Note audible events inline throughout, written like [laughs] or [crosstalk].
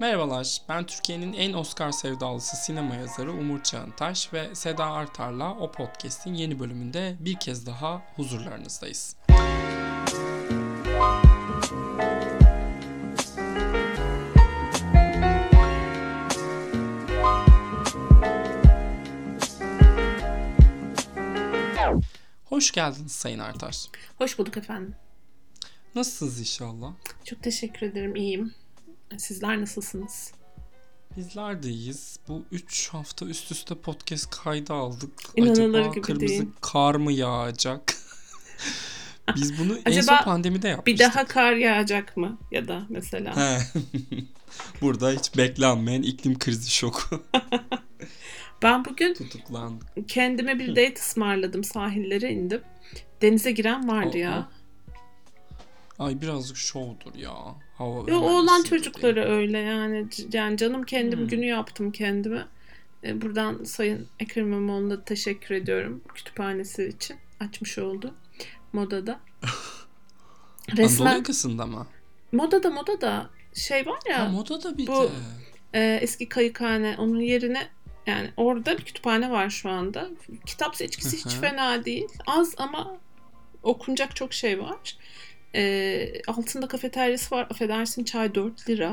Merhabalar, ben Türkiye'nin en Oscar sevdalısı sinema yazarı Umur Çağıntaş ve Seda Artar'la o podcast'in yeni bölümünde bir kez daha huzurlarınızdayız. Hoş geldiniz Sayın Artar. Hoş bulduk efendim. Nasılsınız inşallah? Çok teşekkür ederim, iyiyim. Sizler nasılsınız? Bizler de iyiyiz. Bu 3 hafta üst üste podcast kaydı aldık. İnanılır Acaba gibi kırmızı değil. kar mı yağacak? [laughs] Biz bunu en Acaba son pandemide yapmıştık. Bir daha kar yağacak mı ya da mesela? [laughs] Burada hiç beklenmeyen iklim krizi şoku. [laughs] Ben bugün Tutuklandık. kendime bir date ısmarladım, sahillere indim. Denize giren vardı Aa. ya. Ay birazcık şovdur ya. Hava Yo, oğlan çocukları diye. öyle yani. Yani canım kendim Hmm. günü yaptım kendime. E, Buradan Sayın Ekrem İmamoğlu'na teşekkür ediyorum. Kütüphanesi için açmış oldu. Modada. [laughs] Anadolu Resmen yakasında mı? modada modada şey var ya. Ha, moda da bir bu- de. Ee, eski kayıkhane onun yerine yani orada bir kütüphane var şu anda. Kitap seçkisi hiç fena değil. Az ama okunacak çok şey var. Ee, altında kafeteryası var. Affedersin çay 4 lira.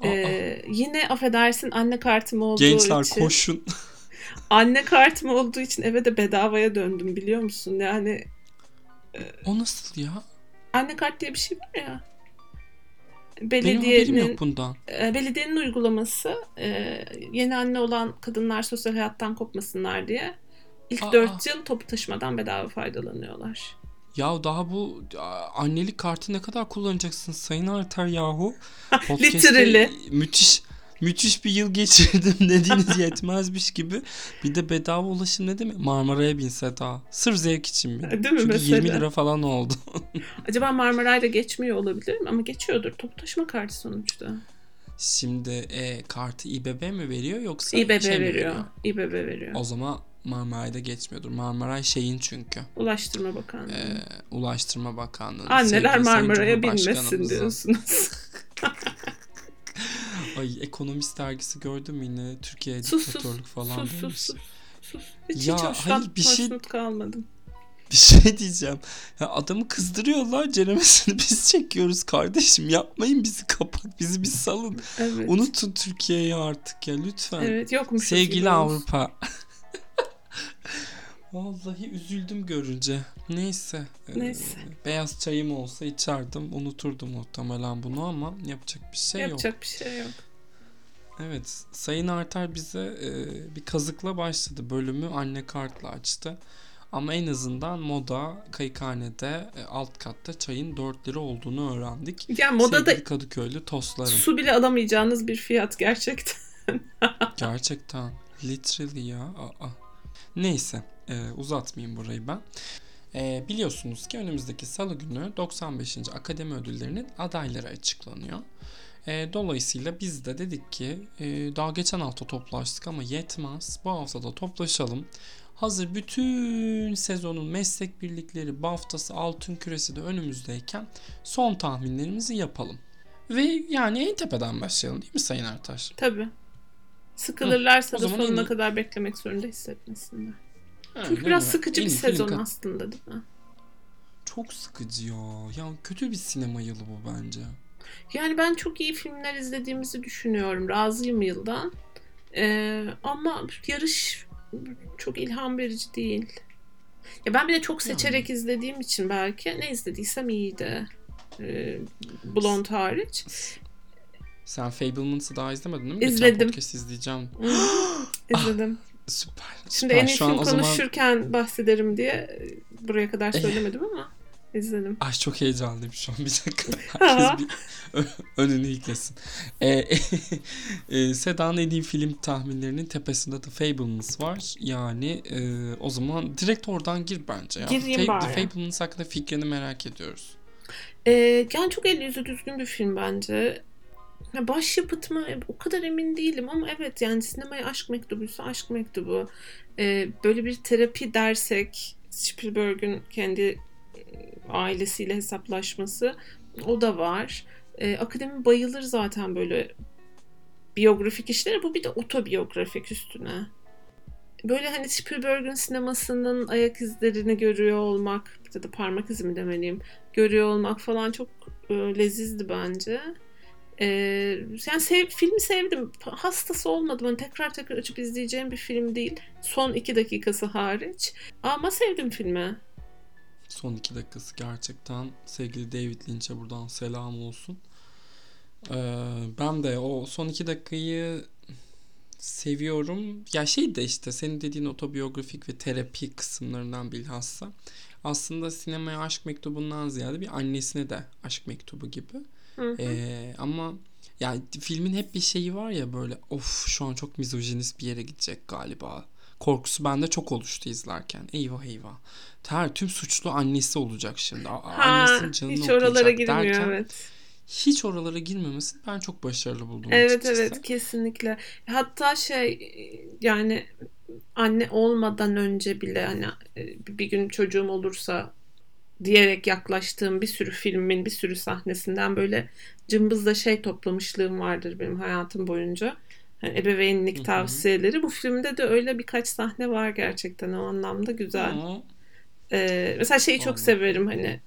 Aa, Ee, yine affedersin anne kartım olduğu Gençler için. koşun. [laughs] Anne kartım olduğu için eve de bedavaya döndüm biliyor musun? Yani o nasıl ya? anne kart diye bir şey var ya. Benim Belediyenin yok bundan. E, belediyenin uygulaması e, yeni anne olan kadınlar sosyal hayattan kopmasınlar diye ilk Aa. 4 yıl topu taşımadan bedava faydalanıyorlar. Ya daha bu annelik kartı ne kadar kullanacaksın Sayın Arter yahu? [laughs] Literally. müthiş müthiş bir yıl geçirdim [laughs] dediğiniz yetmezmiş gibi. Bir de bedava ulaşım ne demek? Marmara'ya binse daha. Sırf zevk için mi? Değil mi Çünkü mesela? 20 lira falan oldu. [laughs] Acaba Marmaray'da geçmiyor olabilir mi? Ama geçiyordur. Topu taşıma kartı sonuçta. Şimdi e, kartı İBB mi veriyor yoksa İBB şey mi veriyor. İBB veriyor. O zaman Marmaray'da geçmiyordur. Marmaray şeyin çünkü. Ulaştırma Bakanlığı. E, Ulaştırma Bakanlığı. Anneler Marmara'ya binmesin diyorsunuz. [laughs] Ay ekonomist dergisi gördüm yine Türkiye sus sus. diktatörlük falan sus sus demiş. sus. Sus. Hiç, Ya, hiç hayır, bir şey- kalmadım. Bir şey diyeceğim. Ya adamı kızdırıyorlar ceremesini biz çekiyoruz kardeşim. Yapmayın bizi kapat. Bizi bir salın. Evet. Unutun Türkiye'yi artık ya lütfen. Evet yokmuş. Sevgili Avrupa. Vallahi üzüldüm görünce. Neyse. Ee, Neyse. beyaz çayım olsa içerdim. Unuturdum muhtemelen bunu ama yapacak bir şey yok. Yapacak bir şey yok. Evet. Sayın Arter bize e, bir kazıkla başladı. Bölümü anne kartla açtı. Ama en azından moda kayıkhanede e, alt katta çayın 4 lira olduğunu öğrendik. Ya modada Sevgili Kadıköylü tostlarım. su bile alamayacağınız bir fiyat gerçekten. Gerçekten. Literally ya. Aa. Neyse. E, uzatmayayım burayı ben. E, biliyorsunuz ki önümüzdeki salı günü 95. Akademi Ödülleri'nin adayları açıklanıyor. E, dolayısıyla biz de dedik ki e, daha geçen hafta toplaştık ama yetmez. Bu hafta da toplaşalım. Hazır bütün sezonun meslek birlikleri, baftası, altın küresi de önümüzdeyken son tahminlerimizi yapalım. Ve yani en tepeden başlayalım değil mi Sayın Ertaş? Tabii. Sıkılırlarsa O da sonuna iyi- kadar beklemek zorunda hissetmesinler. Çünkü biraz mi? sıkıcı En bir sezon kat- aslında değil mi? Çok sıkıcı ya. Ya kötü bir sinema yılı bu bence. Yani ben çok iyi filmler izlediğimizi düşünüyorum. Razıyım yıldan. Ee, ama yarış çok ilham verici değil. Ya ben bir de çok seçerek izlediğim için belki ne izlediysem iyiydi. Ee, Blond hariç. Sen Fableman's'ı daha izlemedin değil mi? İzledim. Geçen podcast izleyeceğim. [gasps] İzledim. Süper. Şimdi süper. en iyi Şu an o zaman- konuşurken bahsederim diye e, buraya kadar söylemedim ama izledim. Ay çok heyecanlıyım şu an bir dakika. [laughs] Herkes bir önünü yıkasın. Ee, [laughs] e, Seda'nın en iyi film tahminlerinin tepesinde The Fablemans var. Yani e, o zaman direkt oradan gir bence. Ya. Gireyim bari. The Fablemans hakkında fikrini merak ediyoruz. Ee, yani çok el yüzü düzgün bir film bence. Ya başyapıt mı? O kadar emin değilim ama evet yani sinemaya aşk mektubuysa aşk mektubu. Ee, böyle bir terapi dersek Spielberg'ün kendi e, ailesiyle hesaplaşması o da var. E, akademi bayılır zaten böyle biyografik işlere. Bu bir de otobiyografik üstüne. Böyle hani Spielberg'ün sinemasının ayak izlerini görüyor olmak ya da parmak izi mi demeliyim görüyor olmak falan çok e, lezizdi bence. E, yani sev, filmi sevdim. Hastası olmadım. Hani tekrar tekrar açıp izleyeceğim bir film değil. Son iki dakikası hariç. Ama sevdim filmi. Son iki dakikası gerçekten sevgili David Lynch'e buradan selam olsun. Ee, ben de o son iki dakikayı seviyorum. Ya şey de işte senin dediğin otobiyografik ve terapi kısımlarından bilhassa. Aslında sinemaya aşk mektubundan ziyade bir annesine de aşk mektubu gibi. Hı hı. Ee, ama yani filmin hep bir şeyi var ya böyle of şu an çok mizojinist bir yere gidecek galiba. Korkusu bende çok oluştu izlerken. Eyvah eyvah. Her tüm suçlu annesi olacak şimdi. A- Ha, Annesinin canını hiç oralara girmiyor derken evet. hiç oralara girmemesini ben çok başarılı buldum Evet açıkçası. evet kesinlikle. Hatta şey yani anne olmadan önce bile hani e, bir gün çocuğum olursa diyerek yaklaştığım bir sürü filmin bir sürü sahnesinden böyle cımbızla şey toplamışlığım vardır benim hayatım boyunca. Yani ebeveynlik Hı hı. tavsiyeleri. Bu filmde de öyle birkaç sahne var gerçekten o anlamda güzel. Ee, mesela şeyi çok severim hani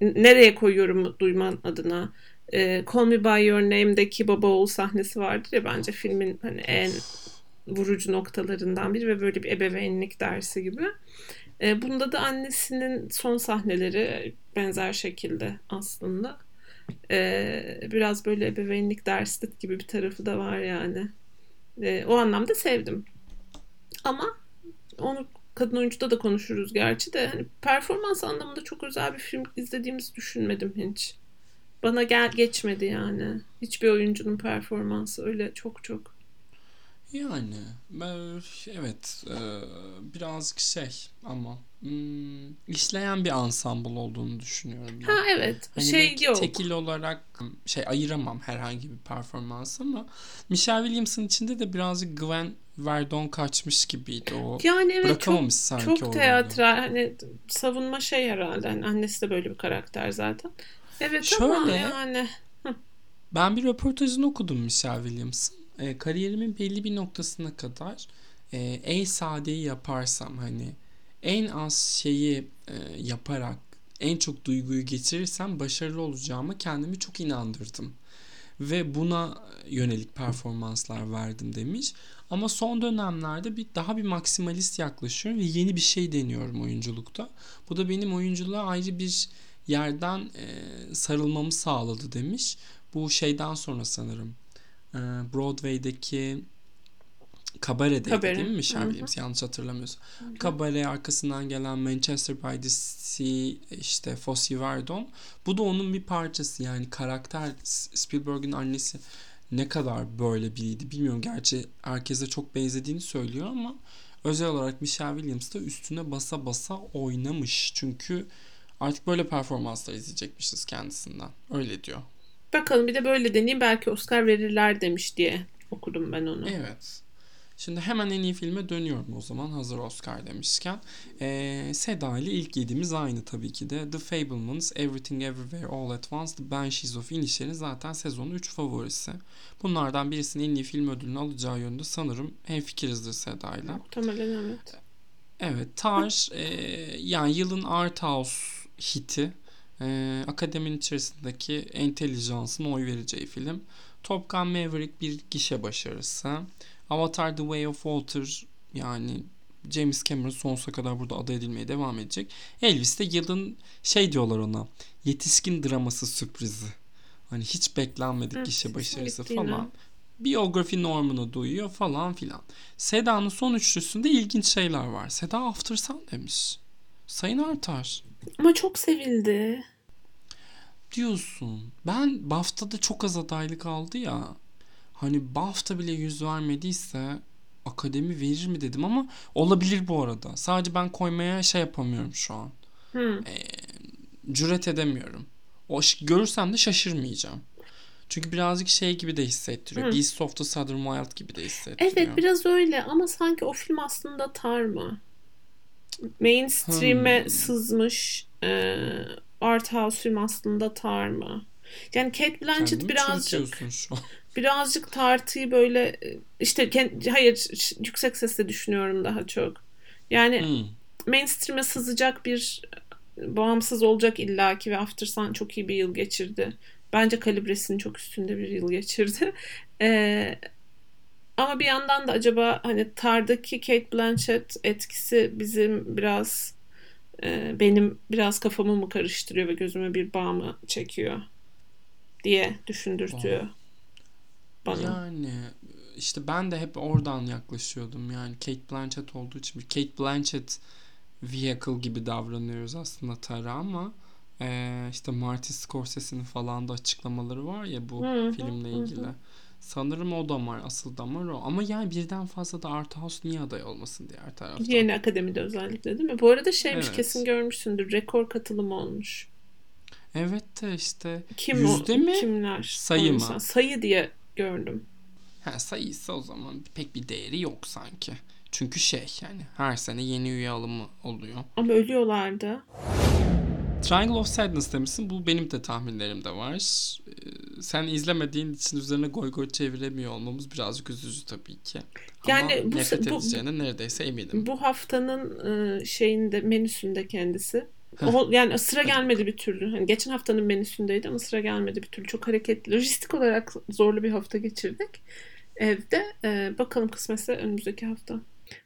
nereye koyuyorum duyman adına. Ee, Call Me By Your Name'deki baba oğul sahnesi vardır ya bence filmin hani en vurucu noktalarından biri ve böyle bir ebeveynlik dersi gibi. Ee, bunda da annesinin son sahneleri benzer şekilde aslında. Ee, biraz böyle ebeveynlik dersi gibi bir tarafı da var yani. Ee, o anlamda sevdim. Ama onu kadın oyuncuda da konuşuruz gerçi de hani performans anlamında çok özel bir film izlediğimizi düşünmedim hiç. Bana gel geçmedi yani. Hiçbir oyuncunun performansı öyle çok çok. Yani ben, evet e, birazcık şey ama hmm, işleyen bir ensemble olduğunu düşünüyorum ben. Ha evet. Hani şey yok. tekil olarak şey ayıramam herhangi bir performans ama Michelle Williams'ın içinde de birazcık Gwen Verdon kaçmış gibiydi o. Yani evet çok Bırakamamış sanki çok teatral hani savunma şey herhalde. Hani annesi de böyle bir karakter zaten. Evet ama Şöyle, yani Ben bir röportajını okudum Michelle Williams'ın. E, kariyerimin belli bir noktasına kadar e, en sadeyi yaparsam hani en az şeyi e, yaparak en çok duyguyu geçirirsem başarılı olacağıma kendimi çok inandırdım. Ve buna yönelik performanslar verdim demiş. Ama son dönemlerde bir daha bir maksimalist yaklaşıyorum ve yeni bir şey deniyorum oyunculukta. Bu da benim oyunculuğa ayrı bir yerden e, sarılmamı sağladı demiş. Bu şeyden sonra sanırım Broadway'deki Kabare'deydi Kabare. değil mi Michelle. Williams yanlış hatırlamıyorsam. Kabare arkasından gelen Manchester by the Sea işte Fosse Verdon. Bu da onun bir parçası yani karakter Spielberg'in annesi ne kadar böyle biriydi bilmiyorum. Gerçi herkese çok benzediğini söylüyor ama özel olarak Michelle Williams da üstüne basa basa oynamış. Çünkü artık böyle performanslar izleyecekmişiz kendisinden. Öyle diyor. Bakalım bir de böyle deneyeyim belki Oscar verirler demiş diye okudum ben onu. Evet. Şimdi hemen en iyi filme dönüyorum o zaman hazır Oscar demişken. Ee, Seda ile ilk yediğimiz aynı tabii ki de. The Fablemans, Everything Everywhere All At Once, The Banshees of Inisherin'in zaten sezonun 3 favorisi. Bunlardan birisinin en iyi film ödülünü alacağı yönde sanırım hemfikirizdir Seda ile. Muhtemelen evet. Evet Tar e, yani yılın art house hiti. E, akademinin içerisindeki entelijansın oy vereceği film. Top Gun Maverick bir gişe başarısı. Avatar The Way of Water yani James Cameron sonsuza kadar burada aday edilmeye devam edecek. Elvis de yılın şey diyorlar ona yetişkin draması sürprizi. Hani hiç beklenmedik gişe başarısı falan. Biyografi normunu duyuyor falan filan. Seda'nın son üçlüsünde ilginç şeyler var. Seda After Sun demiş. Sayın artar. Ama çok sevildi. Diyorsun. Ben BAFTA'da çok az adaylık aldı ya. Hani BAFTA bile yüz vermediyse akademi verir mi dedim ama olabilir bu arada. Sadece ben koymaya şey yapamıyorum şu an. Hı. Cüret edemiyorum. O görürsem de şaşırmayacağım. Çünkü birazcık şey gibi de hissettiriyor. Hı. Beast of the Southern Wild gibi de hissettiriyor. Evet biraz öyle ama sanki o film aslında tar mı? Mainstream'e Hmm. sızmış e, art house film aslında tar mı? Yani Kate Blanchett birazcık [laughs] birazcık tartıyı böyle e, işte hayır yüksek sesle düşünüyorum daha çok. Yani Hmm. mainstream'e sızacak bir e, bağımsız olacak illaki ve After Sun çok iyi bir yıl geçirdi. Bence kalibresinin çok üstünde bir yıl geçirdi. Ee, [laughs] ama bir yandan da acaba hani Tar'daki Kate Blanchett etkisi bizim biraz e, benim biraz kafamı mı karıştırıyor ve gözüme bir bağ mı çekiyor diye düşündürtüyor bana. Yani işte ben de hep oradan yaklaşıyordum yani Kate Blanchett olduğu için. Kate Blanchett vehicle gibi davranıyoruz aslında Tara ama eee, işte Martin Scorsese'nin falan da açıklamaları var ya bu Hı filmle hı. Sanırım o damar, asıl damar o. Ama yani birden fazla da Art House niye aday olmasın diğer taraftan. Yeni akademide özellikle değil mi? Bu arada şeymiş Evet. kesin görmüşsündür. Rekor katılım olmuş. Evet de işte Kim Yüzde o? mi? Kimler? Sayı mı? Sayı diye gördüm. ha, sayısı o zaman pek bir değeri yok sanki. Çünkü şey yani her sene yeni üye alımı oluyor. Ama ölüyorlardı. Triangle of Sadness demişsin. Bu benim de tahminlerimde var. Sen izlemediğin için üzerine goy goy çeviremiyor olmamız birazcık üzücü tabii ki. Yani Ama bu- nefret bu- edeceğine neredeyse eminim. Bu haftanın e, şeyinde menüsünde kendisi. O, yani sıra gelmedi bir türlü. Hani geçen haftanın menüsündeydi ama sıra gelmedi bir türlü. Çok hareketli. Lojistik olarak zorlu bir hafta geçirdik. Evde. E, bakalım kısmetse önümüzdeki hafta.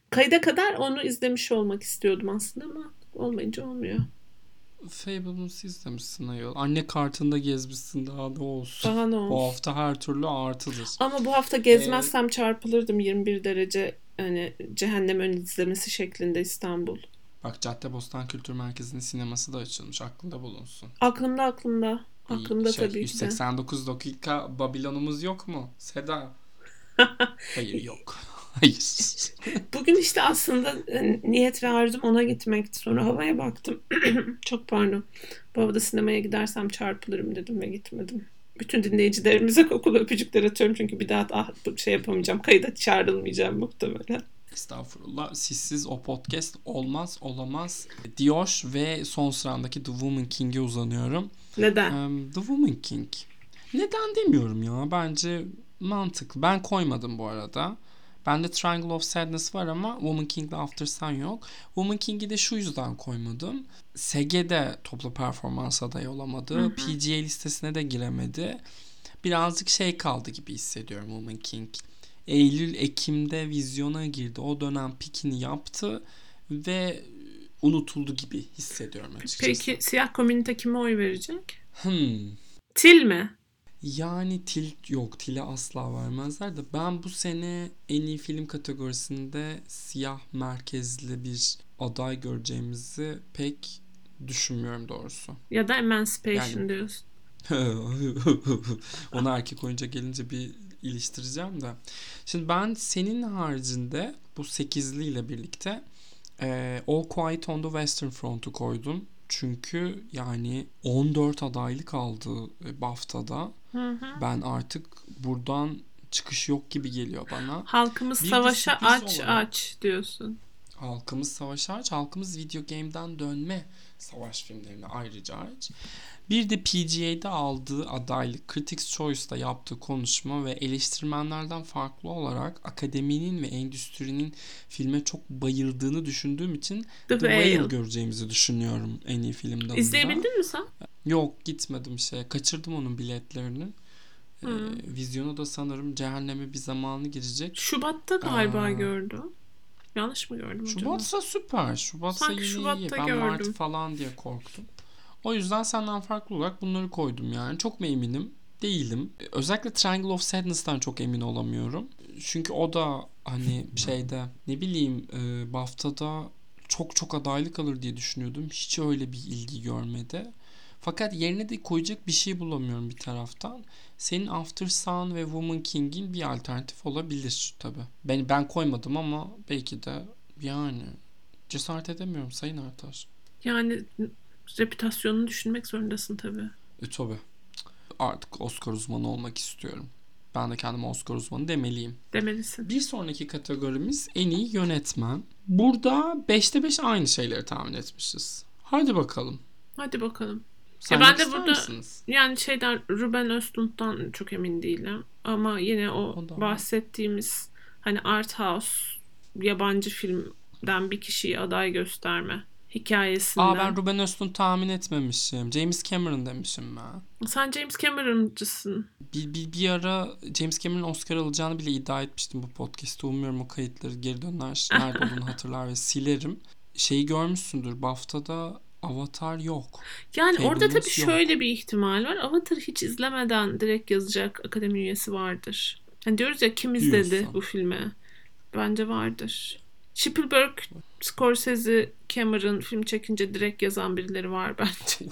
Kayda kadar onu izlemiş olmak istiyordum aslında ama olmayınca olmuyor. Fableman's izlemişsin ayol. Anne kartında gezmişsin daha ne olsun. Daha ne Bu olsun. hafta her türlü artıdır. Ama bu hafta gezmezsem çarpılırdım 21 derece hani cehennem ön izlemesi şeklinde İstanbul. Bak Caddebostan Kültür Merkezi'nin sineması da açılmış. Aklında bulunsun. Aklımda aklımda. Aklımda şey, tabii ki de. 189 dakika Babilon'umuz yok mu? Seda. [laughs] Hayır yok. Hayır. Bugün işte aslında e, niyet ve arzum ona gitmekti. Sonra havaya baktım. [clears throat] Çok pardon. Bu havada sinemaya gidersem çarpılırım dedim ve gitmedim. Bütün dinleyicilerimize kokulu öpücükler atıyorum çünkü bir daha ah, şey yapamayacağım. Kayıda çağrılmayacağım muhtemelen. Estağfurullah. Sizsiz o podcast olmaz olamaz diyor ve son sıramdaki The Woman King'e uzanıyorum. Neden? Em, The Woman King. Neden demiyorum ya. Bence mantıklı. Ben koymadım bu arada. Bende Triangle of Sadness var ama Woman King'de After Sun yok. Woman King'i de şu yüzden koymadım. SG'de toplu performans adayı olamadı. PGA listesine de giremedi. Birazcık şey kaldı gibi hissediyorum Woman King. Eylül, Ekim'de vizyona girdi. O dönem pikini yaptı ve unutuldu gibi hissediyorum açıkçası. Peki siyah komünite kime oy verecek? Hmm. Til mi? Yani til yok. Til'e asla vermezler de ben bu sene en iyi film kategorisinde siyah merkezli bir aday göreceğimizi pek düşünmüyorum doğrusu. Ya da Emancipation Yani- diyorsun. [laughs] Onu erkek oyunca gelince bir iliştireceğim de. Şimdi ben senin haricinde bu sekizliyle birlikte e, All Quiet on the Western Front'u koydum. Çünkü yani 14 adaylık aldı e, BAFTA'da. Hı hı. Ben artık buradan çıkış yok gibi geliyor bana. Halkımız Bir savaşa sürpriz aç olarak- aç diyorsun. Halkımız savaş aç, halkımız video game'den dönme savaş filmlerine ayrıca aç. Bir de PGA'da aldığı adaylık Critics Choice'da yaptığı konuşma ve eleştirmenlerden farklı olarak akademinin ve endüstrinin filme çok bayıldığını düşündüğüm için The, The Whale Whale. göreceğimizi düşünüyorum en iyi film dalında. İzleyebildin mi sen? Yok gitmedim şey. Kaçırdım onun biletlerini. Ee, vizyonu da sanırım cehenneme bir zamanı girecek. Şubat'ta galiba Aa. gördüm. Yanlış mı gördüm acaba? Şubatsa süper. Şubatsa Sanki yine iyi. Şubat'ta Ben Mart gördüm. falan diye korktum. O yüzden senden farklı olarak bunları koydum yani. Çok mu eminim? Değilim. Özellikle Triangle of Sadness'tan çok emin olamıyorum. Çünkü o da hani şeyde ne bileyim e, BAFTA'da çok çok adaylık alır diye düşünüyordum. Hiç öyle bir ilgi görmedi. Fakat yerine de koyacak bir şey bulamıyorum bir taraftan. Senin After Sun ve Woman King'in bir alternatif olabilir tabi. Ben ben koymadım ama belki de yani cesaret edemiyorum Sayın Artar. Yani reputasyonunu düşünmek zorundasın tabii. E tabi. Artık Oscar uzmanı olmak istiyorum. Ben de kendime Oscar uzmanı demeliyim. Demelisin. Bir sonraki kategorimiz en iyi yönetmen. Burada 5'te 5 aynı şeyleri tahmin etmişiz. Hadi bakalım. Hadi bakalım. Saymak ben de burada- misiniz? Yani şeyden Ruben Östlund'dan çok emin değilim. Ama yine o, O bahsettiğimiz hani art house yabancı filmden bir kişiyi aday gösterme hikayesinden. Aa ben Ruben Östlund tahmin etmemişim. James Cameron demişim ben. Sen James Cameron'cısın. Bir, bir, bir ara James Cameron'ın Oscar alacağını bile iddia etmiştim bu podcast'te. Umuyorum o kayıtları geri döner. Nerede olduğunu [laughs] hatırlar ve silerim. Şeyi görmüşsündür. BAFTA'da Avatar yok. Yani orada tabii yok. şöyle bir ihtimal var. Avatar'ı hiç izlemeden direkt yazacak akademi üyesi vardır. Hani diyoruz ya kim izledi Diyorsun. bu filmi? Bence vardır. Spielberg, Scorsese, Cameron film çekince direkt yazan birileri var bence. [laughs]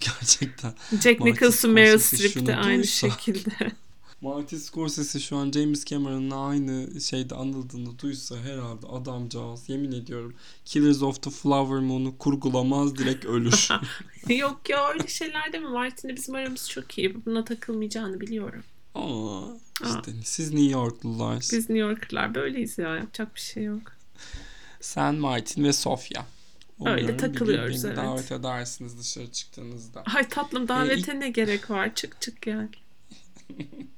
Gerçekten. Jack Nicholson, Meryl Streep de aynı şekilde. Martin Scorsese şu an James Cameron'la aynı şeyde anıldığını duysa herhalde adamcağız yemin ediyorum Killers of the Flower Moon'u kurgulamaz direkt ölür. [laughs] [laughs] Yok ya öyle şeyler deme. Martin'le bizim aramız çok iyi. Buna takılmayacağını biliyorum. Ama işte siz New Yorklular. Biz New Yorker'lar böyleyiz ya. Yapacak bir şey yok. Sen, Martin ve Sofya. Umuyorum gün takılıyoruz, evet. davet edersiniz dışarı çıktığınızda. Ay tatlım davete ne gerek var? Çık çık gel. [laughs]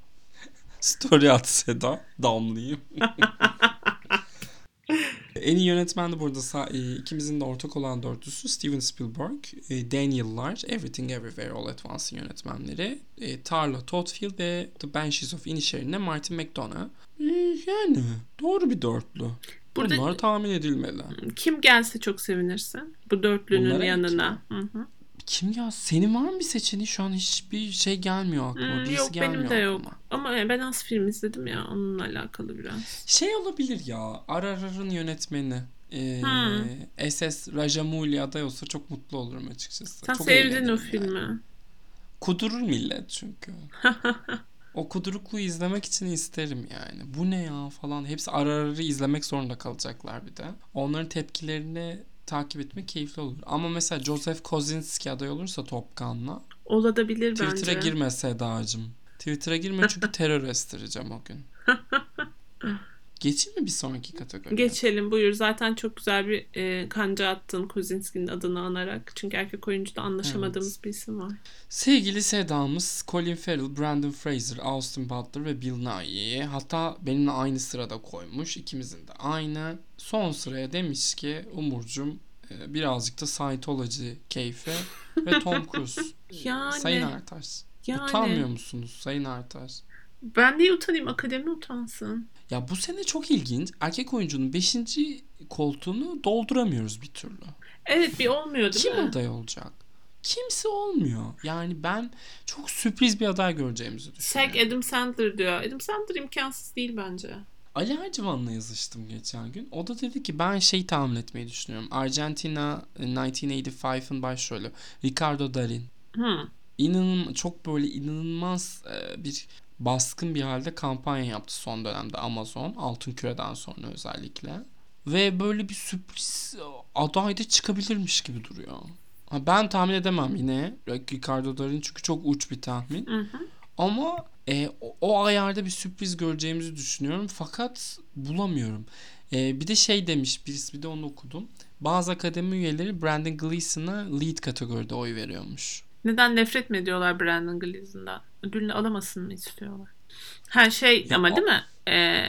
Story at Seda. Damlayayım. [laughs] en iyi yönetmen de burada e, ikimizin de ortak olan dörtlüsü Steven Spielberg, e, Daniel'lar, Everything Everywhere All at Once'ın yönetmenleri, e, Tarla Todfield ve The Banshees of Inisherin'e Martin McDonagh. Yani doğru bir dörtlü. Burada- Bunlar tahmin edilmeli. Kim gelse çok sevinirsin. Bu dörtlünün Bunlara yanına. Hı hı. Kim ya? Senin var mı bir seçeneği? Şu an hiçbir şey gelmiyor aklıma. Hmm, yok gelmiyor benim de yok. aklıma. Ama ben az film izledim ya onunla alakalı biraz. Şey olabilir ya. Ararar'ın yönetmeni. Ee, Hmm. SS Rajamouli aday olsa çok mutlu olurum açıkçası. Sen çok sevdin o yani. filmi. Kudurur millet çünkü. [laughs] o kudurukluğu izlemek için isterim yani. Bu ne ya falan. Hepsi Ararar'ı izlemek zorunda kalacaklar bir de. Onların tepkilerini takip etmek keyifli olur. Ama mesela Joseph Kosinski aday olursa Top Gun'la Olabilir Twitter'a bence. girme Sedacığım. Twitter'a girme çünkü [laughs] terör estireceğim o gün. [laughs] Geçeyim mi bir sonraki kategoriye? Geçelim buyur. Zaten çok güzel bir e, kanca attın Kozinski'nin adını anarak. Çünkü erkek oyuncuda anlaşamadığımız bir isim var. Sevgili Seda'mız Colin Farrell, Brandon Fraser, Austin Butler ve Bill Nighy'yi hatta benimle aynı sırada koymuş. İkimizin de aynı. Son sıraya demiş ki Umurcum e, birazcık da Scientology keyfi ve Tom Cruise. [laughs] Yani. Sayın Artaş. Yani. Utanmıyor musunuz Sayın Artaş? Ben de utanayım. Akademi utansın. Ya bu sene çok ilginç. Erkek oyuncunun 5. koltuğunu dolduramıyoruz bir türlü. Evet bir olmuyor değil Kim mi? aday olacak? Kimse olmuyor. Yani ben çok sürpriz bir aday göreceğimizi düşünüyorum. Sek Adam Sandler diyor. Adam Sandler imkansız değil bence. Ali Ercivan'la yazıştım geçen gün. O da dedi ki ben şey tahmin etmeyi düşünüyorum. Argentina 1985'ın başrolü Ricardo Darin. Hı. İnanın çok böyle inanılmaz e, bir baskın bir halde kampanya yaptı son dönemde Amazon Altın Küre'den sonra özellikle. Ve böyle bir sürpriz e, aday da çıkabilirmiş gibi duruyor. Ha, Ben tahmin edemem yine Ricardo Darin çünkü çok uç bir tahmin. Hı hı. Ama e, o, o ayarda bir sürpriz göreceğimizi düşünüyorum. Fakat bulamıyorum. E, bir de şey demiş birisi bir de onu okudum. Bazı akademi üyeleri Brandon Gleeson'a lead kategoride oy veriyormuş. Neden nefret mi ediyorlar Brandon Gleeson'dan? Ödülünü alamasın mı istiyorlar? Her şey Ya ama değil mi? Ee,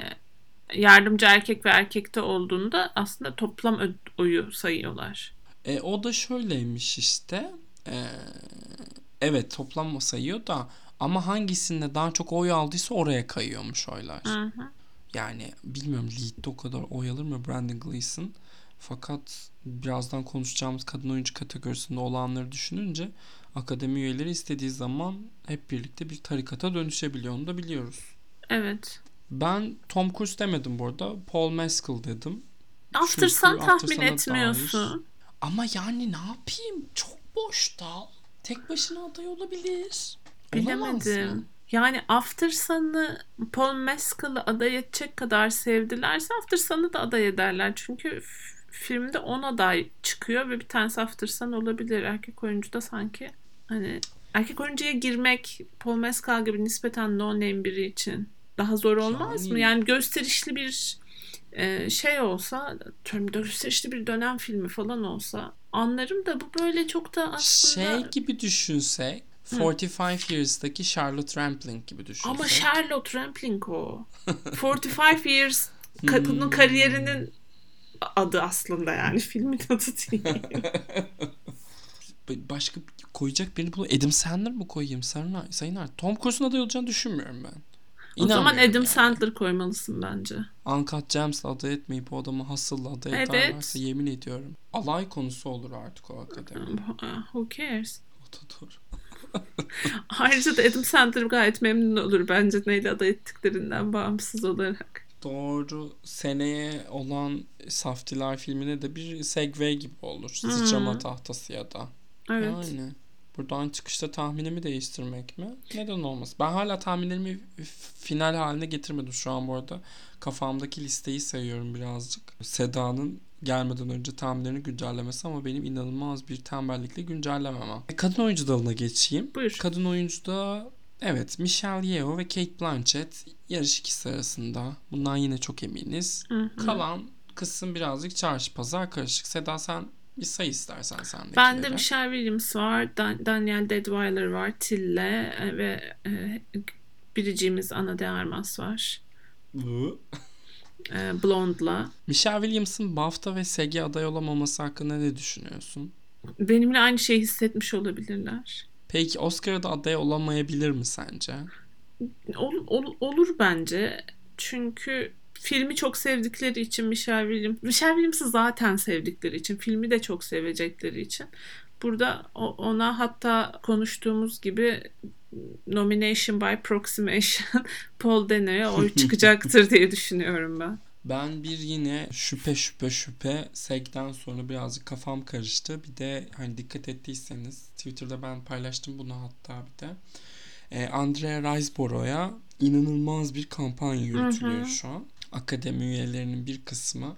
yardımcı erkek ve erkekte olduğunda aslında toplam oyu sayıyorlar. E, o da şöyleymiş işte. E, evet toplam sayıyor da ama hangisinde daha çok oy aldıysa oraya kayıyormuş oylar. Hı hı. Yani bilmiyorum Lead'de o kadar oy alır mı Brandon Gleeson? Fakat birazdan konuşacağımız kadın oyuncu kategorisinde olanları düşününce akademi üyeleri istediği zaman hep birlikte bir tarikata dönüşebiliyor onu da biliyoruz. Evet. Ben Tom Cruise demedim burada. Paul Mescal dedim. After Çünkü Sun tahmin etmiyorsun. Ama yani ne yapayım? Çok boş dal. Tek başına aday olabilir. Bilemedim. Yani After Sun'ı Paul Mescal'ı aday edecek kadar sevdilerse After Sun'ı da aday ederler. Çünkü filmde 10 aday çıkıyor ve bir tanesi After Sun olabilir. Erkek oyuncu da sanki hani erkek oyuncuya girmek Paul Mescal gibi nispeten no name biri için daha zor olmaz Yani- mı? Yani gösterişli bir e, şey olsa, gösterişli bir dönem filmi falan olsa anlarım da bu böyle çok da aslında... Şey gibi düşünsek 45 Years'daki Charlotte Rampling gibi düşünsek. Ama Charlotte Rampling o. [laughs] 45 Years kadının kariyerinin adı aslında yani filmin adı değil. [laughs] Başka koyacak birini bul. Adam Sandler mı koyayım? Sayın, Sayın Art. Tom Cruise'un aday olacağını düşünmüyorum ben. o zaman Adam yani. Sandler koymalısın bence. Uncut Gems'le aday etmeyip o adamı Hustle'la aday Evet. ederlerse yemin ediyorum. Alay konusu olur artık o akademi. Who cares? O da doğru. [laughs] Ayrıca da Adam Sandler gayet memnun olur bence neyle aday ettiklerinden bağımsız olarak. Doğru. Seneye olan Saftiler filmine de bir segway gibi olur. Sıçrama tahtası ya da. Evet. Yani. Buradan çıkışta tahminimi değiştirmek mi? Neden olmaz? Ben hala tahminlerimi final haline getirmedim şu an bu arada. Kafamdaki listeyi sayıyorum birazcık. Seda'nın gelmeden önce tahminlerini güncellemesi ama benim inanılmaz bir tembellikle güncellememem. Kadın oyuncu dalına geçeyim. Buyur. Kadın oyuncuda evet Michelle Yeoh ve Kate Blanchett yarış ikisi arasında. Bundan yine çok eminiz. Hı hı. Kalan kısım birazcık çarşı pazar karışık. Seda sen bir say istersen sendekileri. Bende Michelle Williams var, Dan- Daniel Deadweiler var, Tille e, ve e, biriciğimiz Ana de Armas var. Bu. E, Blonde'la. Michelle Williams'ın BAFTA ve SEG'i aday olamaması hakkında ne düşünüyorsun? Benimle aynı şeyi hissetmiş olabilirler. Peki Oscar'a da aday olamayabilir mi sence? Ol- ol- olur bence. Çünkü filmi çok sevdikleri için Michelle Williams, Michelle Williams'ı zaten sevdikleri için, filmi de çok sevecekleri için burada ona hatta konuştuğumuz gibi nomination by proximation [laughs] Paul Dano'ya oy [laughs] çıkacaktır diye düşünüyorum ben. Ben bir yine şüphe şüphe şüphe SEG'den sonra birazcık kafam karıştı. Bir de hani dikkat ettiyseniz Twitter'da ben paylaştım bunu hatta bir de. Ee, Andrea Riseborough'a inanılmaz bir kampanya yürütülüyor Hı hı. şu an. Akademi üyelerinin bir kısmı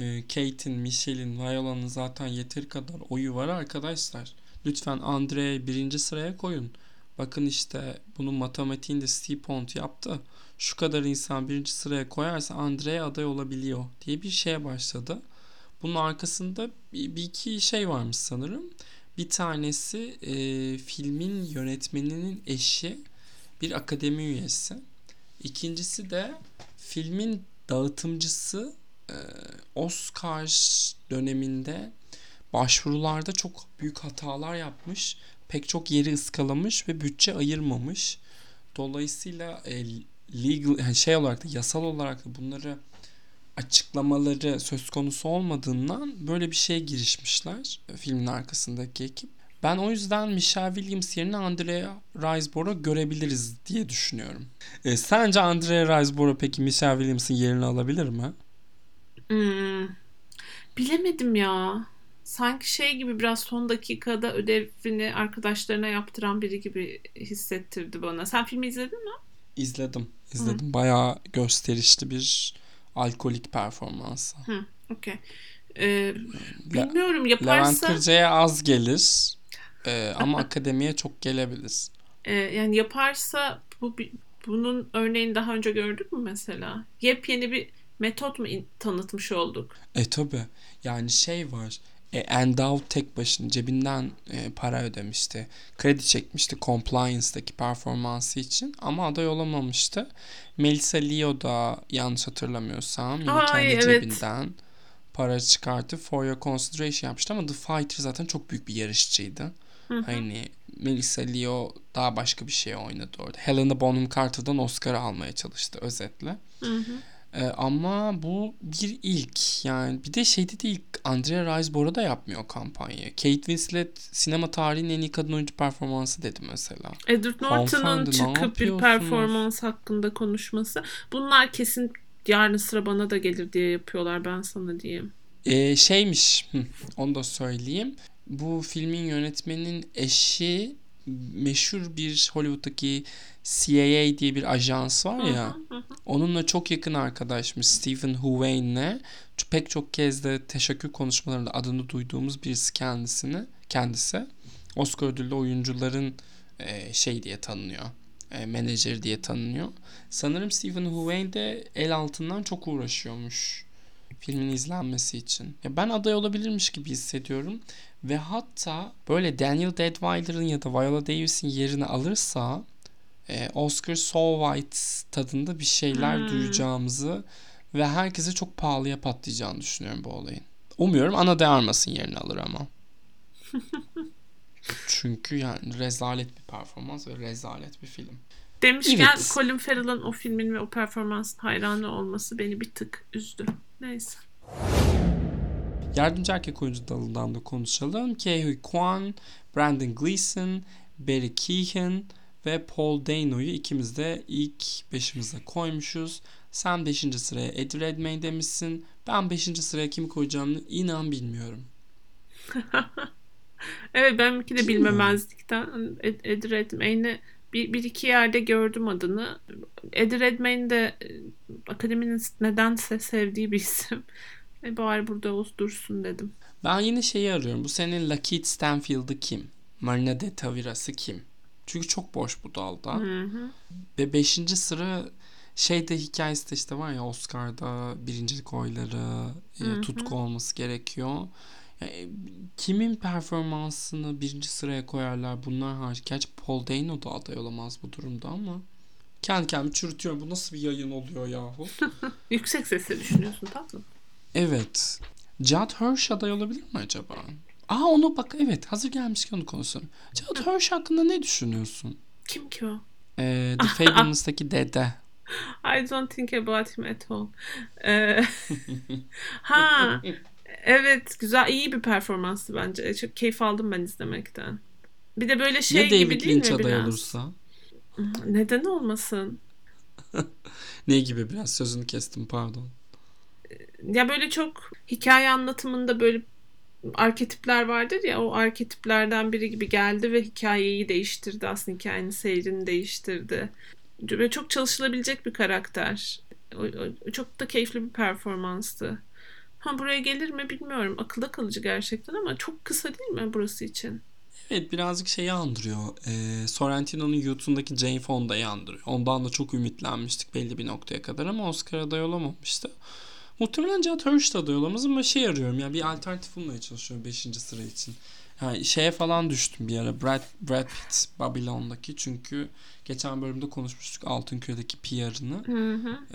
e, Kate'in, Michelle'in, Viola'nın zaten yeteri kadar oyu var arkadaşlar. Lütfen Andrea'yı birinci sıraya koyun. Bakın işte bunun matematiğinde Steve Pont yaptı. Şu kadar insan birinci sıraya koyarsa Andrea aday olabiliyor diye bir şeye başladı. Bunun arkasında bir iki şey varmış sanırım. Bir tanesi e, filmin yönetmeninin eşi bir akademi üyesi. İkincisi de filmin dağıtımcısı e, Oscar döneminde başvurularda çok büyük hatalar yapmış. Pek çok yeri ıskalamış ve bütçe ayırmamış. Dolayısıyla e, legal yani şey olarak da yasal olarak da bunları açıklamaları söz konusu olmadığından böyle bir şeye girişmişler e, filmin arkasındaki ekip. Ben o yüzden Michelle Williams yerine Andrea Riseborough görebiliriz diye düşünüyorum. E, sence Andrea Riseborough peki Michelle Williams'ın yerini alabilir mi? Hmm. Bilemedim ya. Sanki şey gibi biraz son dakikada ödevini arkadaşlarına yaptıran biri gibi hissettirdi bana. Sen filmi izledin mi? İzledim. İzledim. Bayağı gösterişli bir alkolik performansı. Hı, okey. Ee, bilmiyorum Levent yaparsa Kırca'ya az gelir. E, ama akademiye çok gelebilir. e, yani yaparsa bu bunun örneğini daha önce gördük mü mesela? Yepyeni bir metot mu in- tanıtmış olduk? E tabi. Yani şey var. E, Endow tek başına cebinden e, para ödemişti. Kredi çekmişti compliance'daki performansı için ama aday olamamıştı. Melissa Leo da yanlış hatırlamıyorsam yine Ay, kendi evet. cebinden para çıkartıp For Your Consideration yapmıştı ama The Fighter zaten çok büyük bir yarışçıydı. Hı hı. Hani Melissa Leo daha başka bir şey oynadı orada. Helena Bonham Carter'dan Oscar almaya çalıştı özetle. Hı hı. Ee, ama bu bir ilk. Yani bir de şeyde değil Andrea Riseborough da yapmıyor kampanyayı. Kate Winslet sinema tarihinin en iyi kadın oyuncu performansı dedi mesela. Edward Norton'un çıkıp bir performans hakkında konuşması. Bunlar kesin yarın sıra bana da gelir diye yapıyorlar ben sana diyeyim. Ee, şeymiş onu da söyleyeyim. Bu filmin yönetmeninin eşi meşhur bir Hollywood'daki CIA diye bir ajans var ya. Onunla çok yakın arkadaşmış Stephen Huvayne'le. Pek çok kez de teşekkür konuşmalarında adını duyduğumuz birisi kendisini kendisi. Oscar ödüllü oyuncuların e, şey diye tanınıyor. E, menajeri diye tanınıyor. Sanırım Stephen Huvayne de el altından çok uğraşıyormuş. Filmin izlenmesi için. Ya ben aday olabilirmiş gibi hissediyorum ve hatta böyle Daniel Deadweiler'ın ya da Viola Davis'in yerini alırsa e, Oscar So White tadında bir şeyler Hmm. duyacağımızı ve herkese çok pahalıya patlayacağını düşünüyorum bu olayın. Umuyorum Ana de Armas'ın yerini alır ama. [laughs] Çünkü yani rezalet bir performans ve rezalet bir film. Demişken Evet. Colin Farrell'ın o filmin ve o performansın hayranı olması beni bir tık üzdü. Neyse. Yardımcı erkek oyuncu dalından da konuşalım. Ke Kwan, Brandon Gleeson, Barry Keoghan ve Paul Dano'yu ikimiz de ilk beşimize koymuşuz. Sen 5. sıraya Eddie Redmayne demişsin. Ben 5. sıraya kimi koyacağımı inan bilmiyorum. [laughs] Evet benimki de bilmemezlikten Ed, Eddie Redmayne'i bir, bir iki yerde gördüm adını. Eddie Redmayne de e, akademinin nedense sevdiği bir isim. [laughs] E bari burada olsun dursun dedim. Ben yine şeyi arıyorum. Bu senin Lakeith Stanfield'ı kim? Marina de Tavira'sı kim? Çünkü çok boş bu dalda. Hı hı. Ve 5. sıra şeyde hikayesi de işte var ya Oscar'da birincilik oyları e, Hı hı. tutku olması gerekiyor. Yani, kimin performansını birinci sıraya koyarlar bunlar hariç. Gerçi Paul Dano da aday olamaz bu durumda ama. Kendi kendimi çürütüyorum. Bu nasıl bir yayın oluyor yahu? [laughs] Yüksek sesle düşünüyorsun tatlım. evet. Judd Hirsch aday olabilir mi acaba? Aa onu bak evet hazır gelmişken onu konuşalım. Judd Hirsch hakkında ne düşünüyorsun? Kim ki o? Ee, [laughs] The Fablemans'taki dede. I don't think about him at all. Ee, [laughs] ha evet güzel iyi bir performanstı bence. Çok keyif aldım ben izlemekten. Bir de böyle şey ya gibi David değil Lynch mi aday biraz? olursa? Neden olmasın? [laughs] Ne gibi biraz sözünü kestim pardon. Ya böyle çok hikaye anlatımında böyle arketipler vardır ya o arketiplerden biri gibi geldi ve hikayeyi değiştirdi aslında hikayenin seyrini değiştirdi. Ve çok çalışılabilecek bir karakter. Çok da keyifli bir performanstı. Ha buraya gelir mi bilmiyorum. Akılda kalıcı gerçekten ama çok kısa değil mi burası için? Evet birazcık şeyi andırıyor. Ee, Sorrentino'nun YouTube'daki Jane Fonda'yı andırıyor. Ondan da çok ümitlenmiştik belli bir noktaya kadar ama Oscar aday olamamıştı. Muhtemelen Judd Hirsch de aday ama şey arıyorum ya bir alternatif bulmaya çalışıyorum 5. sıra için. Yani şeye falan düştüm bir ara Brad, Brad Pitt Babylon'daki çünkü geçen bölümde konuşmuştuk Altınköy'deki PR'ını.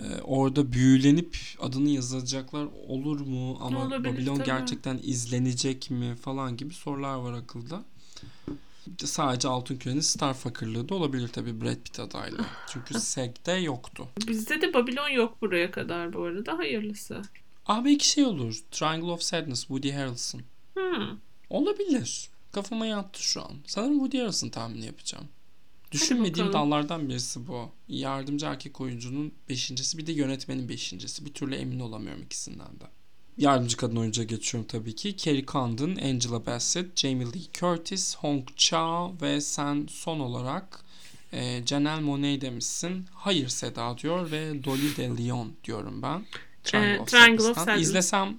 Ee, orada büyülenip adını yazacaklar olur mu ama Olabilir, Babylon tabii. gerçekten izlenecek mi falan gibi sorular var akılda. Sadece Altınköy'ün star fakirliği de olabilir tabii Brad Pitt adaylığı. Çünkü SEG'de yoktu. Bizde de Babylon yok buraya kadar bu arada. Hayırlısı. Aa belki şey olur. Triangle of Sadness Woody Harrelson. Hmm. Olabilir. Kafama yattı şu an. Sanırım Woody Harrelson tahmini yapacağım. Düşünmediğim dallardan birisi bu. Yardımcı erkek oyuncunun beşincisi bir de yönetmenin beşincisi. Bir türlü emin olamıyorum ikisinden de. Yardımcı kadın oyuncuya geçiyorum tabii ki. Carrie Condon, Angela Bassett, Jamie Lee Curtis, Hong Cha ve sen son olarak e, Janelle Monáe demişsin. Hayır Seda diyor ve Dolly De Leon diyorum ben. Triangle, Ee, of, Triangle of. Sadness. İzlesem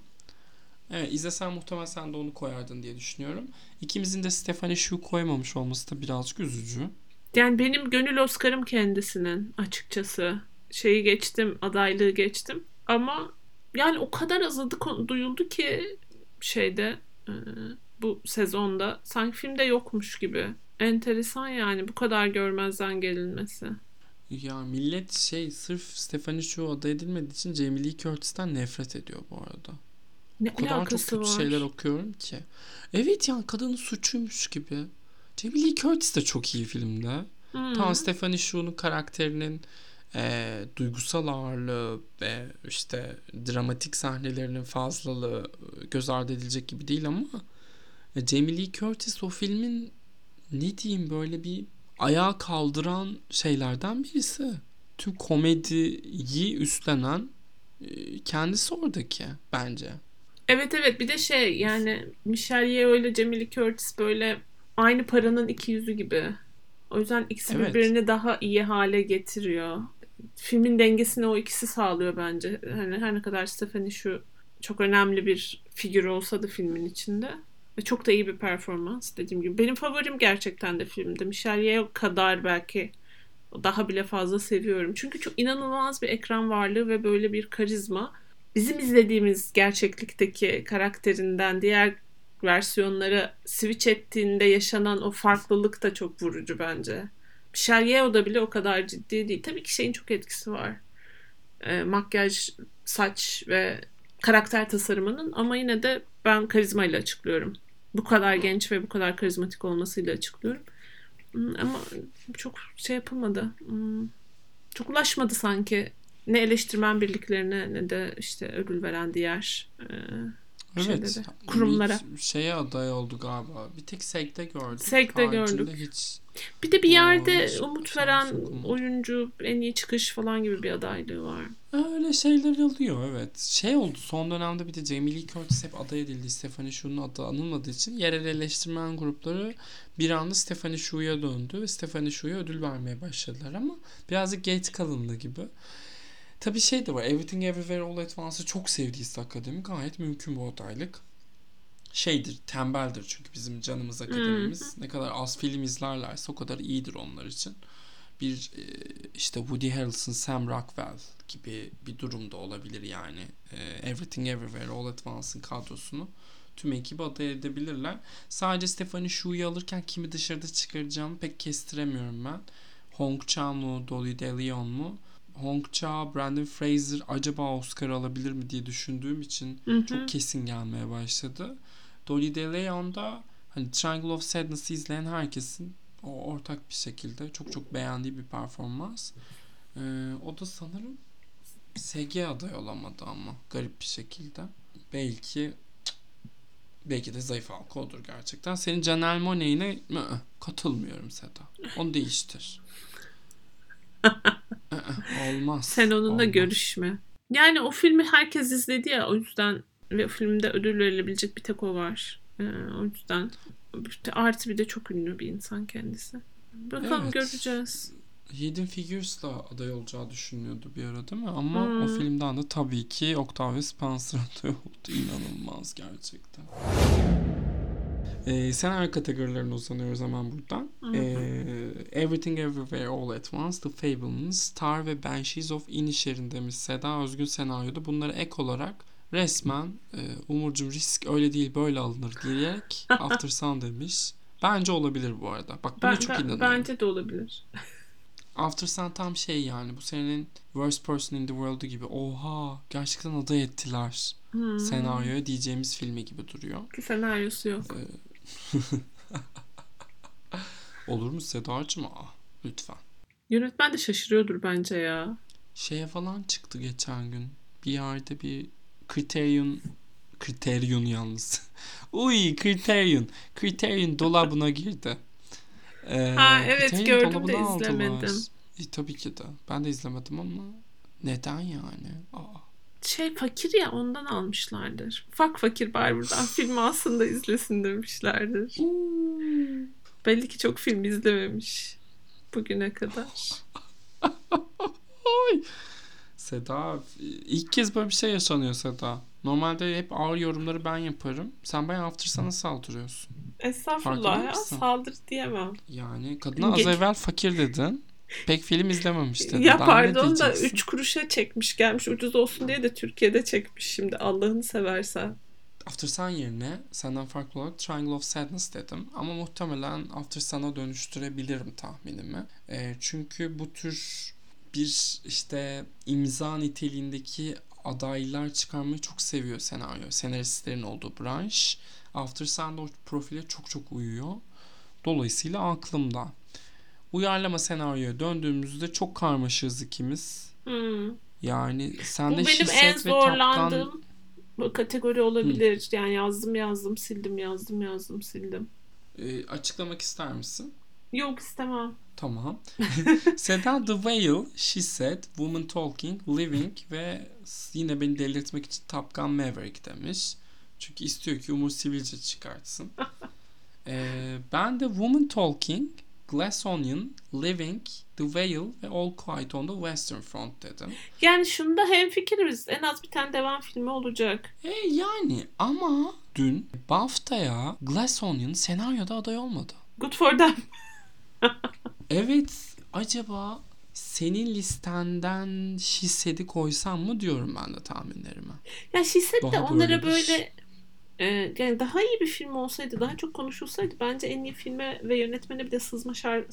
Evet izlesem muhtemelen sen de onu koyardın diye düşünüyorum. İkimizin de Stephanie Shu koymamış olması da birazcık üzücü. Yani benim gönül Oscar'ım kendisinin açıkçası. Şeyi geçtim, adaylığı geçtim. Ama yani o kadar az adı duyuldu ki şeyde e, bu sezonda sanki filmde yokmuş gibi. Enteresan yani bu kadar görmezden gelinmesi. Ya millet şey sırf Stephanie Shu aday edilmediği için Jamie Lee Curtis'ten nefret ediyor bu arada. Ne O kadar çok kötü var? şeyler okuyorum ki. Evet yani kadının suçuymuş gibi. Jamie Lee Curtis de çok iyi filmde. Hmm. Tam Stephanie Shu'nun karakterinin e, duygusal ağırlığı ve işte dramatik sahnelerinin fazlalığı e, göz ardı edilecek gibi değil ama e, Jamie Lee Curtis o filmin ne diyeyim böyle bir ayağa kaldıran şeylerden birisi. Tüm komediyi üstlenen e, kendisi oradaki bence. Evet evet bir de şey yani Michelle Yeoh ile Jamie Lee Curtis böyle aynı paranın iki yüzü gibi. O yüzden ikisi Evet. birbirini daha iyi hale getiriyor. Filmin dengesini o ikisi sağlıyor bence. Hani her ne kadar Stephanie şu çok önemli bir figür olsa da filmin içinde. Ve çok da iyi bir performans dediğim gibi. Benim favorim gerçekten de filmde. Michelle Yeoh kadar belki daha bile fazla seviyorum. Çünkü çok inanılmaz bir ekran varlığı ve böyle bir karizma. Bizim izlediğimiz gerçeklikteki karakterinden diğer versiyonlara switch ettiğinde yaşanan o farklılık da çok vurucu bence. Michelle Yeoh da bile o kadar ciddi değil. Tabii ki şeyin çok etkisi var. E, makyaj, saç ve karakter tasarımının ama yine de ben karizmayla açıklıyorum. Bu kadar genç ve bu kadar karizmatik olmasıyla açıklıyorum. Hmm, Ama çok şey yapılmadı. Hmm, Çok ulaşmadı sanki. Ne eleştirmen birliklerine ne de işte ödül veren diğer e, Evet. şeylere, kurumlara. Şeye aday oldu galiba. Bir tek SEG'de gördük. SEG'de gördük. Hiç Bir de bir yerde hiç umut veren oyuncu en iyi çıkış falan gibi bir adaylığı var. öyle şeyler oluyor evet. Şey oldu son dönemde bir de Jamie Lee Curtis hep aday edildi. Stephanie Shu'nun adı anılmadığı için yerel eleştirmen grupları bir anda Stephanie Shu'ya döndü ve Stephanie Shu'ya ödül vermeye başladılar ama birazcık geç kalındı gibi. Tabii şey de var. Everything Everywhere All at Once'ı çok sevdiyse akademi gayet mümkün bu adaylık. Şeydir, tembeldir çünkü bizim canımız akademimiz. Ne kadar az film izlerlerse o kadar iyidir onlar için. Bir e, işte Woody Harrelson, Sam Rockwell gibi bir durum da olabilir yani. E, Everything Everywhere All at Once'ın kadrosunu tüm ekibi aday edebilirler. Sadece Stephanie Shu'yu alırken kimi dışarıda çıkaracağımı pek kestiremiyorum ben. Hong Cha mu, Dolly De Leon mu? Hong Cha, Brandon Fraser acaba Oscar alabilir mi diye düşündüğüm için Hı hı. çok kesin gelmeye başladı. Dolly De Leon da hani Triangle of Sadness'ı izleyen herkesin o ortak bir şekilde çok çok beğendiği bir performans. Ee, o da sanırım SG aday olamadı ama garip bir şekilde. Belki belki de zayıf halka odur gerçekten. Senin Janelle Monáe'ine mı? katılmıyorum Seda. Onu değiştir. [laughs] Olmaz. Sen onunla Olmaz. görüşme. Yani o filmi herkes izledi ya o yüzden ve filmde ödül verilebilecek bir tek o var. Ee, o yüzden artı bir de çok ünlü bir insan kendisi. Bakalım Evet. göreceğiz. Hidden Figures'la aday olacağı düşünüyordu bir ara değil mi? Ama Hmm. o filmden de tabii ki Octavia Spencer aday oldu. İnanılmaz gerçekten. Ee, senaryo kategorilerine uzanıyoruz hemen buradan. Ee, Everything Everywhere All at Once, The Fablemans, Star ve Banshees of Inisherin demiş Seda Özgün senaryoda. Bunları ek olarak resmen e, Umurcum risk öyle değil böyle alınır diyerek [laughs] After Sun demiş. Bence olabilir bu arada. Bak buna Ben, çok ben- inanıyorum. bence de olabilir. After Sun tam şey yani bu senenin Worst Person in the World'u gibi. Oha gerçekten aday ettiler Hmm. senaryoya diyeceğimiz filmi gibi duruyor. Ki senaryosu yok. [laughs] Olur mu Sedacığım? Aa, lütfen. Yönetmen de şaşırıyordur bence ya. Şeye falan çıktı geçen gün. Bir yerde bir Criterion Criterion yalnız. [laughs] Uy Criterion. Criterion dolabına girdi. Ee, Ha, evet, Criterion gördüm de aldılar. izlemedim. E, tabii ki de. Ben de izlemedim ama neden yani? Aa. Şey fakir ya ondan almışlardır. Fak fakir bari buradan [laughs] filmi aslında izlesin demişlerdir. Uuu. Belli ki çok film izlememiş bugüne kadar. Ay. Seda ilk kez böyle bir şey yaşanıyor Seda. Normalde hep ağır yorumları ben yaparım. Sen bayağı After Sun'a saldırıyorsun. Estağfurullah ya saldır diyemem. Yani kadına az Geç- evvel fakir dedin. Pek film izlememiş dedin. ya Daha pardon da diyeceksin? 3 kuruşa çekmiş gelmiş ucuz olsun diye de Türkiye'de çekmiş şimdi Allah'ını seversen. After Sun yerine senden farklı olarak Triangle of Sadness dedim. Ama muhtemelen After Sun'a dönüştürebilirim tahminimi. Ee, çünkü bu tür bir işte imza niteliğindeki adaylar çıkarmayı çok seviyor senaryo. Senaristlerin olduğu branş. After Sun o profile çok çok uyuyor. Dolayısıyla aklımda. Uyarlama senaryoya döndüğümüzde çok karmaşığız ikimiz. Hmm. Yani sen Bu de benim en zorlandığım bu kategori olabilir. Yani yazdım yazdım sildim yazdım yazdım sildim. Ee, açıklamak ister misin? Yok istemem. Tamam. [laughs] [laughs] Seda The Whale, She Said, Woman Talking, Living ve yine beni delirtmek için Top Gun Maverick demiş. Çünkü istiyor ki Umur Sivilce çıkartsın. [laughs] Ee, ben de Woman Talking, Glass Onion, Living, The Whale ve All Quiet on the Western Front dedim. Yani şunda hemfikiriz. En az bir tane devam filmi olacak. E yani ama dün BAFTA'ya Glass Onion senaryoda aday olmadı. Good for them. [laughs] Evet acaba senin listenden Şised'i koysam mı diyorum ben de tahminlerime. Ya Şiset de onlara böyle böyle e, yani daha iyi bir film olsaydı, daha çok konuşulsaydı bence en iyi filme ve yönetmene bir de sızma şar,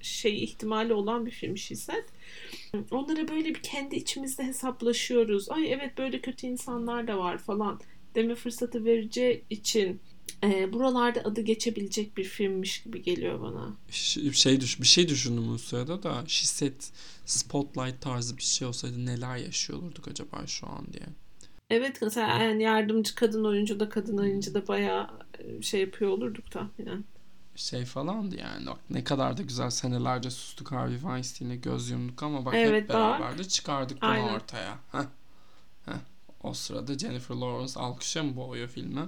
şey ihtimali olan bir film Şiset. Onlara böyle bir kendi içimizde hesaplaşıyoruz. Ay evet böyle kötü insanlar da var falan deme fırsatı vereceği için e, buralarda adı geçebilecek bir filmmiş gibi geliyor bana. Şey düş bir şey düşündüm o sırada da Şised Spotlight tarzı bir şey olsaydı neler yaşıyor olurduk acaba şu an diye. Evet mesela yani yardımcı kadın oyuncu da kadın oyuncu da bayağı e, şey yapıyor olurduk tahminen. Şey falandı yani bak ne kadar da güzel senelerce sustuk Harvey Weinstein'e göz yumduk ama bak Evet, hep beraber de çıkardık bunu Aynen. ortaya. Heh. Heh. O sırada Jennifer Lawrence alkışa mı boğuyor filmi?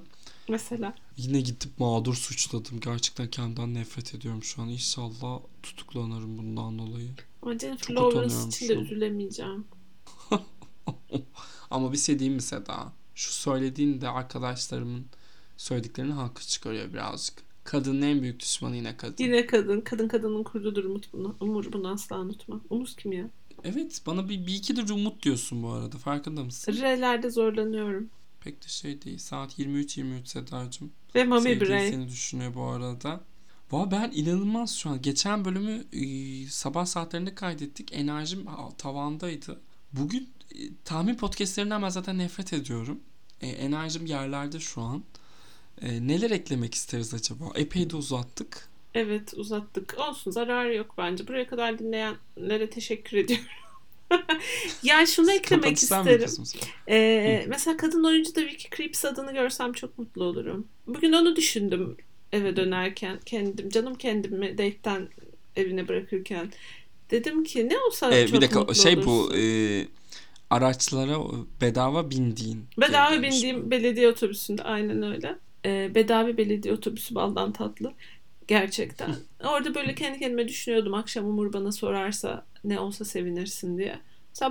Mesela. Yine gidip mağdur suçladım. Gerçekten kendimden nefret ediyorum şu an. İnşallah tutuklanırım bundan dolayı. Ama Jennifer Çok Lawrence için de üzülemeyeceğim. [laughs] Ama bir şey diyeyim mi Seda? Şu söylediğin de arkadaşlarımın söylediklerini hakkı çıkarıyor birazcık. Kadının en büyük düşmanı yine kadın. Yine kadın. Kadın kadının kurdudur umut bunu. Umur bunu asla unutma. Umut kim ya? Evet bana bir, bir iki de umut diyorsun bu arada. Farkında mısın? R'lerde zorlanıyorum. Pek de şey değil. Saat 23.23 Sedacığım. Ve Mami Bray. seni düşünüyor bu arada. Valla ben inanılmaz şu an. Geçen bölümü e, sabah saatlerinde kaydettik. Enerjim tavandaydı. Bugün e, tahmin podcastlerinden ben zaten nefret ediyorum. E, enerjim yerlerde şu an. E, neler eklemek isteriz acaba? Epey de uzattık. Evet uzattık. Olsun zararı yok bence. Buraya kadar dinleyenlere teşekkür ediyorum. [laughs] yani şunu eklemek isterim. Ee, mesela kadın oyuncu da Vicky Creeps adını görsem çok mutlu olurum. Bugün onu düşündüm eve dönerken kendim canım kendimi date'ten evine bırakırken. Dedim ki ne olsa E, çok bir dakika mutlu şey bu olursun. e, araçlara bedava bindiğin. Bedava bindiğim mü? belediye otobüsünde aynen öyle. Ee, bedava belediye otobüsü baldan tatlı. Gerçekten. [laughs] Orada böyle kendi kendime düşünüyordum. Akşam Umur bana sorarsa ne olsa sevinirsin diye.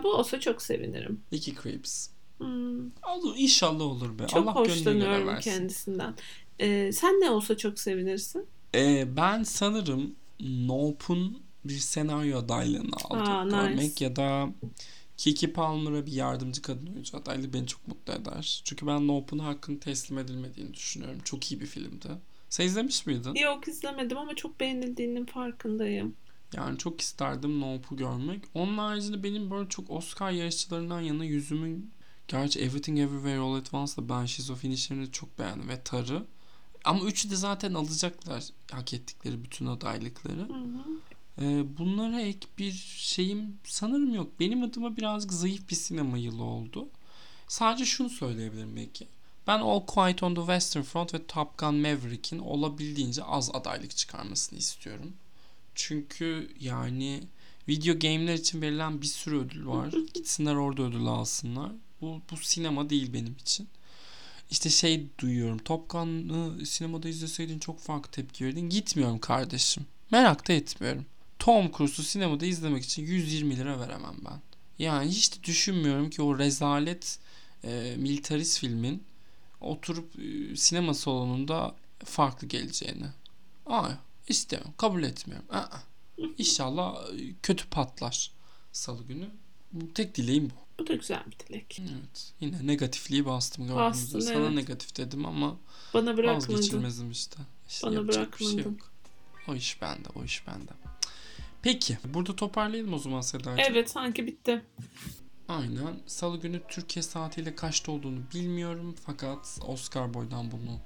Bu olsa çok sevinirim. Vicky Creeps. Hmm, Olur, inşallah olur be. çok Allah hoşlanıyorum kendisinden. Ee, sen ne olsa çok sevinirsin. Ee, ben sanırım Nope'un bir senaryo adaylığını aldık Aa, nice. görmek ya da Kiki Palmer'a bir yardımcı kadın oyuncu adaylığı beni çok mutlu eder. Çünkü ben Nope'un hakkını teslim edilmediğini düşünüyorum. Çok iyi bir filmdi. Sen izlemiş miydin? Yok izlemedim ama çok beğenildiğinin farkındayım. Yani çok isterdim Nope'u görmek. Onun haricinde benim böyle çok Oscar yarışçılarından yana yüzümün Gerçi Everything Everywhere All At Once'da ben Şizofrenişlerini de çok beğendim ve Tarı. Ama üçü de zaten alacaklar hak ettikleri bütün adaylıkları. Hı hı. Ee, bunlara ek bir şeyim sanırım yok. Benim adıma birazcık zayıf bir sinema yılı oldu. Sadece şunu söyleyebilirim belki. Ben All Quiet on the Western Front ve Top Gun Maverick'in olabildiğince az adaylık çıkarmasını istiyorum. Çünkü yani video game'ler için verilen bir sürü ödül var. [laughs] Gitsinler orada ödül alsınlar. Bu, bu sinema değil benim için. İşte şey duyuyorum. Top Gun'ı sinemada izleseydin çok farklı tepki verdin. Gitmiyorum kardeşim. Merak da etmiyorum. Tom Cruise'u sinemada izlemek için 120 lira veremem ben. Yani hiç de düşünmüyorum ki o rezalet e, militarist filmin oturup e, sinema salonunda farklı geleceğini. Aa, istemiyorum. Kabul etmiyorum. Aa, İnşallah e, kötü patlar salı günü. Tek dileğim bu. Bu da güzel bir dilek. Evet. Yine negatifliği bastım gördüğünüz üzere. Sana evet. negatif dedim ama Bana bırakmadın. vazgeçilmezim işte. İşte Bana şey bırakmadın. yok. O iş bende, o iş bende. Peki, burada toparlayalım o zaman Sedacığım. Evet sanki bitti. Aynen. Salı günü Türkiye saatiyle kaçta olduğunu bilmiyorum fakat Oscar Boy'dan bunu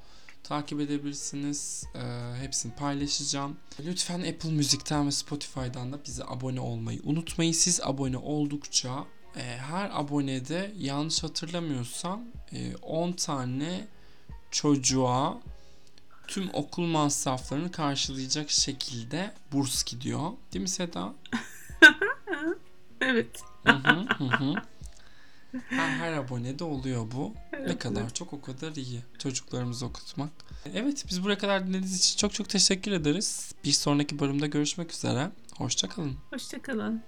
takip edebilirsiniz. Ee, hepsini paylaşacağım. Lütfen Apple Müzik'ten ve Spotify'dan da bize abone olmayı unutmayın. Siz abone oldukça e, her abonede yanlış hatırlamıyorsam e, 10 tane çocuğa tüm okul masraflarını karşılayacak şekilde burs gidiyor. Değil mi Seda? [laughs] Evet. Hı hı, hı hı. her, her abonede oluyor bu. Ne Evet. kadar çok o kadar iyi. Çocuklarımızı okutmak. Evet biz buraya kadar dinlediğiniz için çok çok teşekkür ederiz. Bir sonraki bölümde görüşmek üzere. Hoşçakalın. Hoşçakalın.